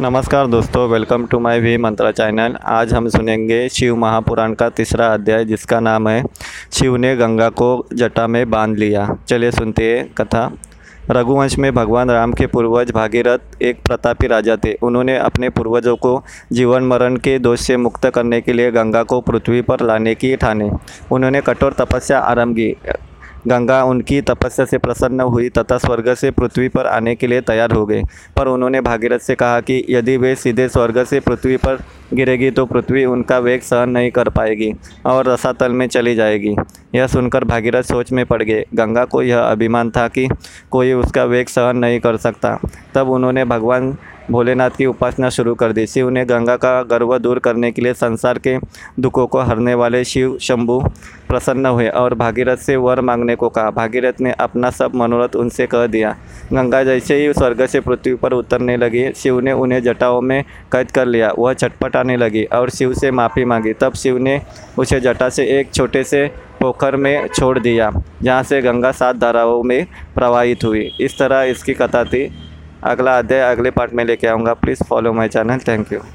नमस्कार दोस्तों welcome to my V Mantra channel आज हम सुनेंगे शिव महापुराण का तीसरा अध्याय, जिसका नाम है, शिव ने गंगा को जटा में बाँध लिया। चलिए सुनते हैं कथा। रघुवंश में भगवान राम के पूर्वज भागीरथ एक प्रतापी राजा थे। उन्होंने अपने पूर्वजों को जीवन मरण के दोष से मुक्त करने के लिए गंगा को पृथ्वी पर लाने की ठाने। उन्होंने कठोर तपस्या आरंभ की। गंगा उनकी तपस्या से प्रसन्न हुई तथा स्वर्ग से पृथ्वी पर आने के लिए तैयार हो गए। पर उन्होंने भागीरथ से कहा कि यदि वे सीधे स्वर्ग से पृथ्वी पर गिरेगी तो पृथ्वी उनका वेग सहन नहीं कर पाएगी और रसातल में चली जाएगी। यह सुनकर भागीरथ सोच में पड़ गए। गंगा को यह अभिमान था कि कोई उसका वेग सहन नहीं कर सकता। तब उन्होंने भगवान भोलेनाथ की उपासना शुरू कर दी। शिव ने गंगा का गर्व दूर करने के लिए संसार के दुखों को हरने वाले शिव शंभु प्रसन्न हुए और भागीरथ से वर मांगने को कहा। भागीरथ ने अपना सब मनोरथ उनसे कह दिया। गंगा जैसे ही स्वर्ग से पृथ्वी पर उतरने लगी, शिव ने उन्हें जटाओं में कैद कर लिया। वह चटपटाने लगी और शिव से माफ़ी मांगी। तब शिव ने उसे जटा से एक छोटे से पोखर में छोड़ दिया, जहाँ से गंगा सात धाराओं में प्रवाहित हुई। इस तरह इसकी कथा थी। अगला अध्याय अगले पार्ट में लेके आऊँगा। Please follow my channel. Thank you.